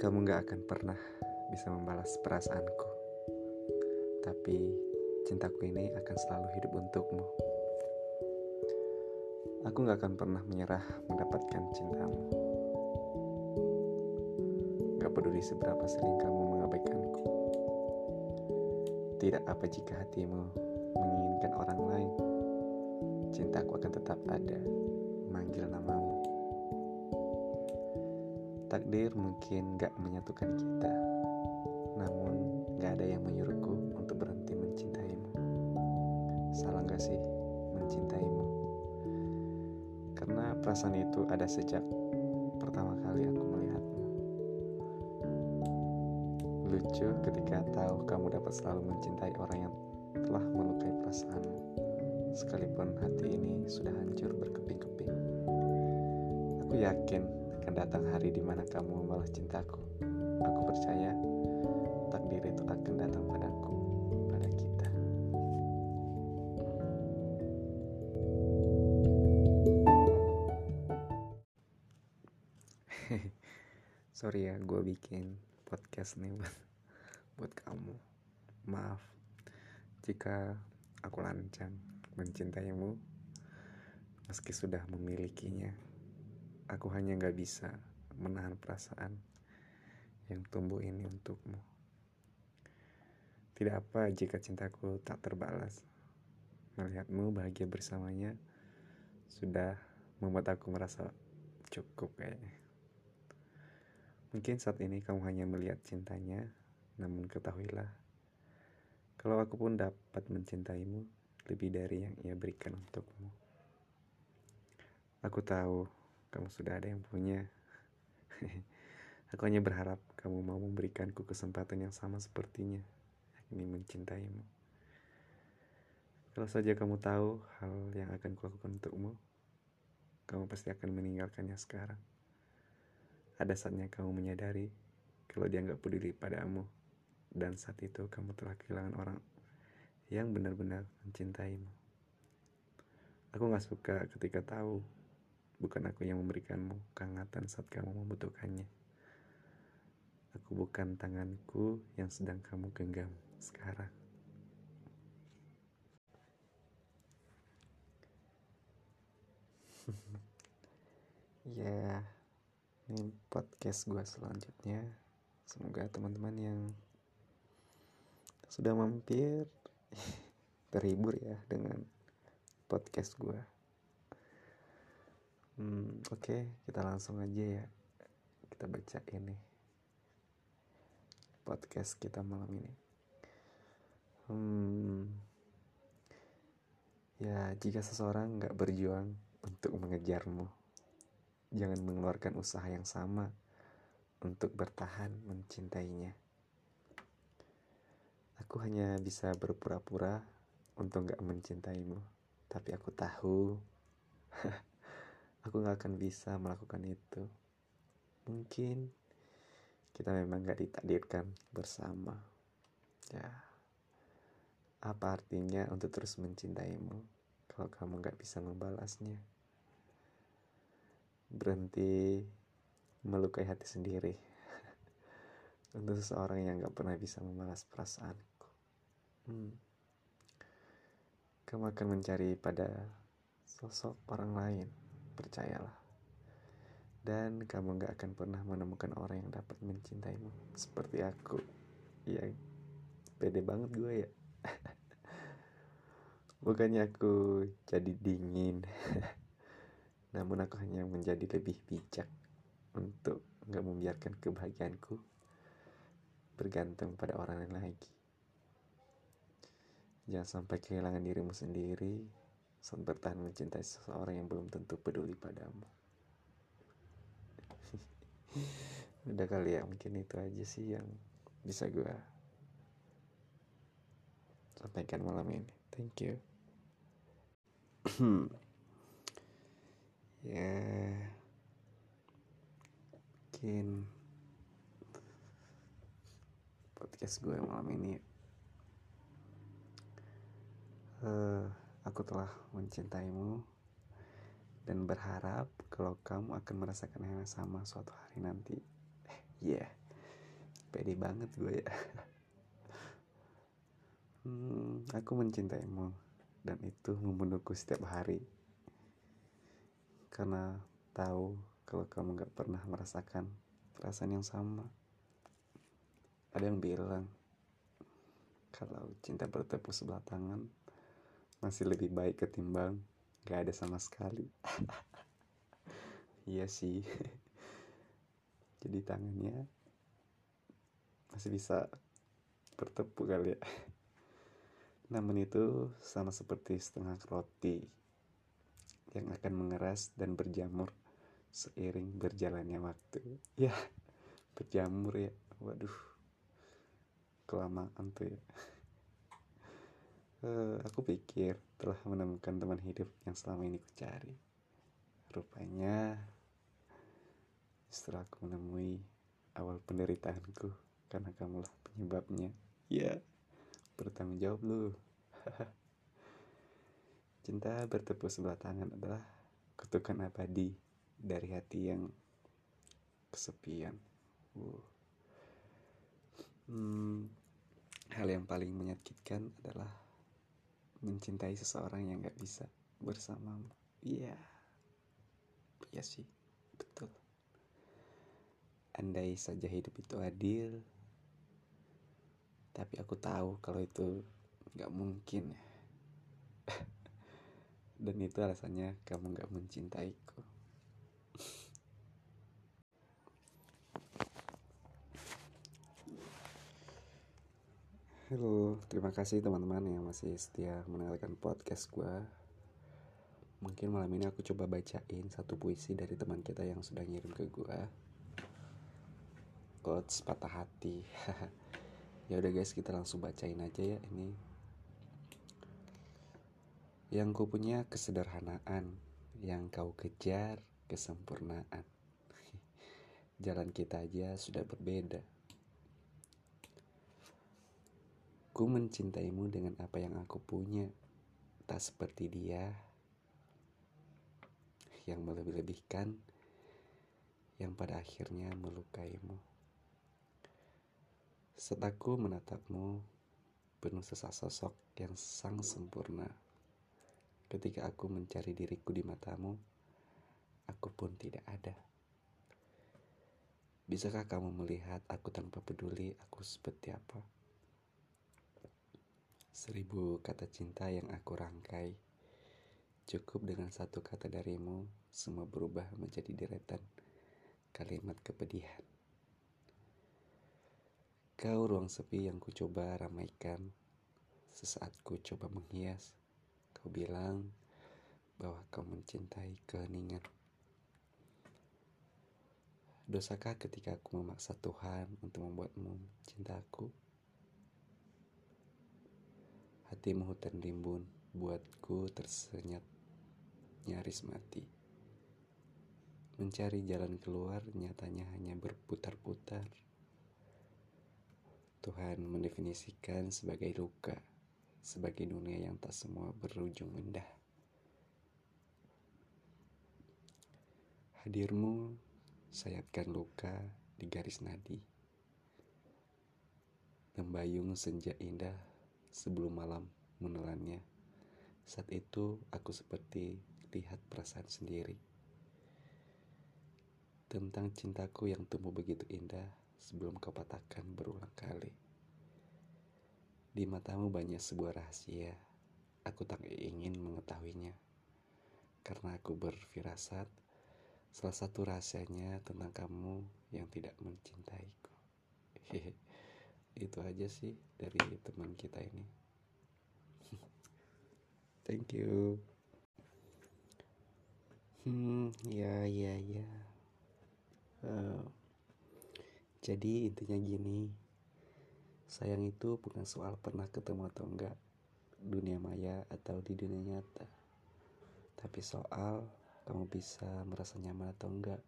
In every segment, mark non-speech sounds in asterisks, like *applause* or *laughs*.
kamu gak akan pernah bisa membalas perasaanku. Tapi cintaku ini akan selalu hidup untukmu. Aku gak akan pernah menyerah mendapatkan cintamu. Gak peduli seberapa sering kamu mengabaikanku. Tidak apa jika hatimu menginginkan orang lain. Cintaku akan tetap ada, manggil namamu. Takdir mungkin gak menyatukan kita, namun gak ada yang menyuruhku untuk berhenti mencintaimu. Salah gak sih mencintaimu? Karena perasaan itu ada sejak pertama kali aku melihatmu. Lucu ketika tahu kamu dapat selalu mencintai orang yang telah melukai perasaanmu, sekalipun hati ini sudah hancur berkeping-keping. Aku yakin akan datang hari di mana kamu membalas cintaku. Aku percaya takdir itu akan datang padaku, pada kita. *laughs* Sorry ya, gue bikin podcast nih buat, buat kamu. Maaf jika aku lancang mencintaimu meski sudah memilikinya. Aku hanya gak bisa menahan perasaan yang tumbuh ini untukmu. Tidak apa jika cintaku tak terbalas. Melihatmu bahagia bersamanya sudah membuat aku merasa cukup kayaknya. Mungkin saat ini kamu hanya melihat cintanya, namun ketahuilah, kalau aku pun dapat mencintaimu lebih dari yang ia berikan untukmu. Aku tahu kamu sudah ada yang punya. *laughs* Aku hanya berharap kamu mau memberikanku kesempatan yang sama sepertinya, yakni mencintaimu. Kalau saja kamu tahu hal yang akan kulakukan untukmu, kamu pasti akan meninggalkannya sekarang. Ada saatnya kamu menyadari kalau dia nggak peduli padamu, dan saat itu kamu telah kehilangan orang yang benar-benar mencintaimu. Aku gak suka ketika tahu Bukan aku yang memberikanmu kehangatan saat kamu membutuhkannya. Aku bukan tanganku yang sedang kamu genggam sekarang. *laughs* ya, ini podcast gue selanjutnya. Semoga teman-teman yang sudah mampir *laughs* terhibur ya dengan podcast gue. Hmm, oke, okay, kita langsung aja ya. Kita baca ini podcast kita malam ini. Hmm, ya, jika seseorang nggak berjuang untuk mengejarmu, jangan mengeluarkan usaha yang sama untuk bertahan mencintainya. Aku hanya bisa berpura-pura untuk nggak mencintaimu, tapi aku tahu *laughs* aku gak akan bisa melakukan itu. Mungkin kita memang gak ditakdirkan bersama. Ya, apa artinya untuk terus mencintaimu kalau kamu gak bisa membalasnya? Berhenti melukai hati sendiri *laughs* untuk seseorang yang gak pernah bisa membalas perasaanku. Hmm. Kamu akan mencari pada sosok orang lain percayalah. Dan kamu gak akan pernah menemukan orang yang dapat mencintaimu seperti aku. Iya, pede banget gue ya. *laughs* Bukannya aku jadi dingin, *laughs* namun aku hanya menjadi lebih bijak untuk gak membiarkan kebahagiaanku bergantung pada orang lain lagi. Jangan sampai kehilangan dirimu sendiri saat bertahan mencintai seseorang yang belum tentu peduli padamu. *laughs* Udah kali ya, mungkin itu aja sih yang bisa gue sampaikan malam ini. Thank you. *clears throat* ya, mungkin podcast gue malam ini. Uh, Aku telah mencintaimu dan berharap kalau kamu akan merasakan hal yang sama suatu hari nanti. Eh, yeah. pede banget gue ya *laughs* hmm, aku mencintaimu dan itu membunuhku setiap hari karena tahu kalau kamu gak pernah merasakan perasaan yang sama ada yang bilang kalau cinta bertepuk sebelah tangan masih lebih baik ketimbang gak ada sama sekali. Iya sih. Jadi tangannya masih bisa bertepuk kali ya. Namun itu sama seperti setengah roti yang akan mengeras dan berjamur seiring berjalannya waktu. Ya berjamur ya. Waduh kelamaan tuh ya uh, aku pikir telah menemukan teman hidup yang selama ini ku cari. Rupanya setelah aku menemui awal penderitaanku karena kamulah penyebabnya. Ya bertanggung jawab lu. *laughs* Cinta bertepuk sebelah tangan adalah kutukan abadi dari hati yang kesepian. Uh. hmm, hal yang paling menyakitkan adalah mencintai seseorang yang gak bisa bersamamu. Iya. Yeah. iya sih betul. Andai saja hidup itu adil tapi aku tahu kalau itu nggak mungkin ya. *laughs* Dan itu alasannya kamu nggak mencintaiku Halo, terima kasih teman-teman yang masih setia mendengarkan podcast gue. Mungkin malam ini aku coba bacain satu puisi dari teman kita yang sudah ngirim ke gue. Quotes patah hati. *laughs* ya udah guys kita langsung bacain aja ya ini yang ku punya kesederhanaan yang kau kejar kesempurnaan *laughs* jalan kita aja sudah berbeda ku mencintaimu dengan apa yang aku punya tak seperti dia yang melebih-lebihkan yang pada akhirnya melukaimu Setaku menatapmu penuh sesak sosok yang sang sempurna. Ketika aku mencari diriku di matamu, aku pun tidak ada. Bisakah kamu melihat aku tanpa peduli aku seperti apa? Seribu kata cinta yang aku rangkai, cukup dengan satu kata darimu, semua berubah menjadi deretan kalimat kepedihan. Kau ruang sepi yang ku coba ramaikan Sesaat ku coba menghias Kau bilang bahwa kau mencintai keheningan Dosakah ketika aku memaksa Tuhan untuk membuatmu cintaku? Hatimu hutan rimbun buatku tersenyat nyaris mati Mencari jalan keluar nyatanya hanya berputar-putar Tuhan mendefinisikan sebagai luka, sebagai dunia yang tak semua berujung indah. Hadirmu sayatkan luka di garis nadi. Membayung senja indah sebelum malam menelannya. Saat itu aku seperti lihat perasaan sendiri. Tentang cintaku yang tumbuh begitu indah sebelum kau patahkan berulang kali. Di matamu banyak sebuah rahasia, aku tak ingin mengetahuinya. Karena aku berfirasat, salah satu rahasianya tentang kamu yang tidak mencintaiku. *laughs* Hehe, itu aja sih dari teman kita ini. *laughs* Thank you. Hmm, ya, ya, ya. Uh, jadi intinya gini, sayang itu bukan soal pernah ketemu atau enggak dunia maya atau di dunia nyata. Tapi soal kamu bisa merasa nyaman atau enggak.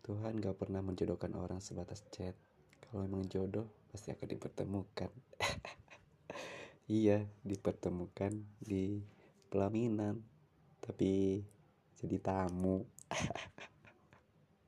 Tuhan gak pernah menjodohkan orang sebatas chat. Kalau memang jodoh, pasti akan dipertemukan. *laughs* iya, dipertemukan di pelaminan. Tapi jadi tamu. *laughs*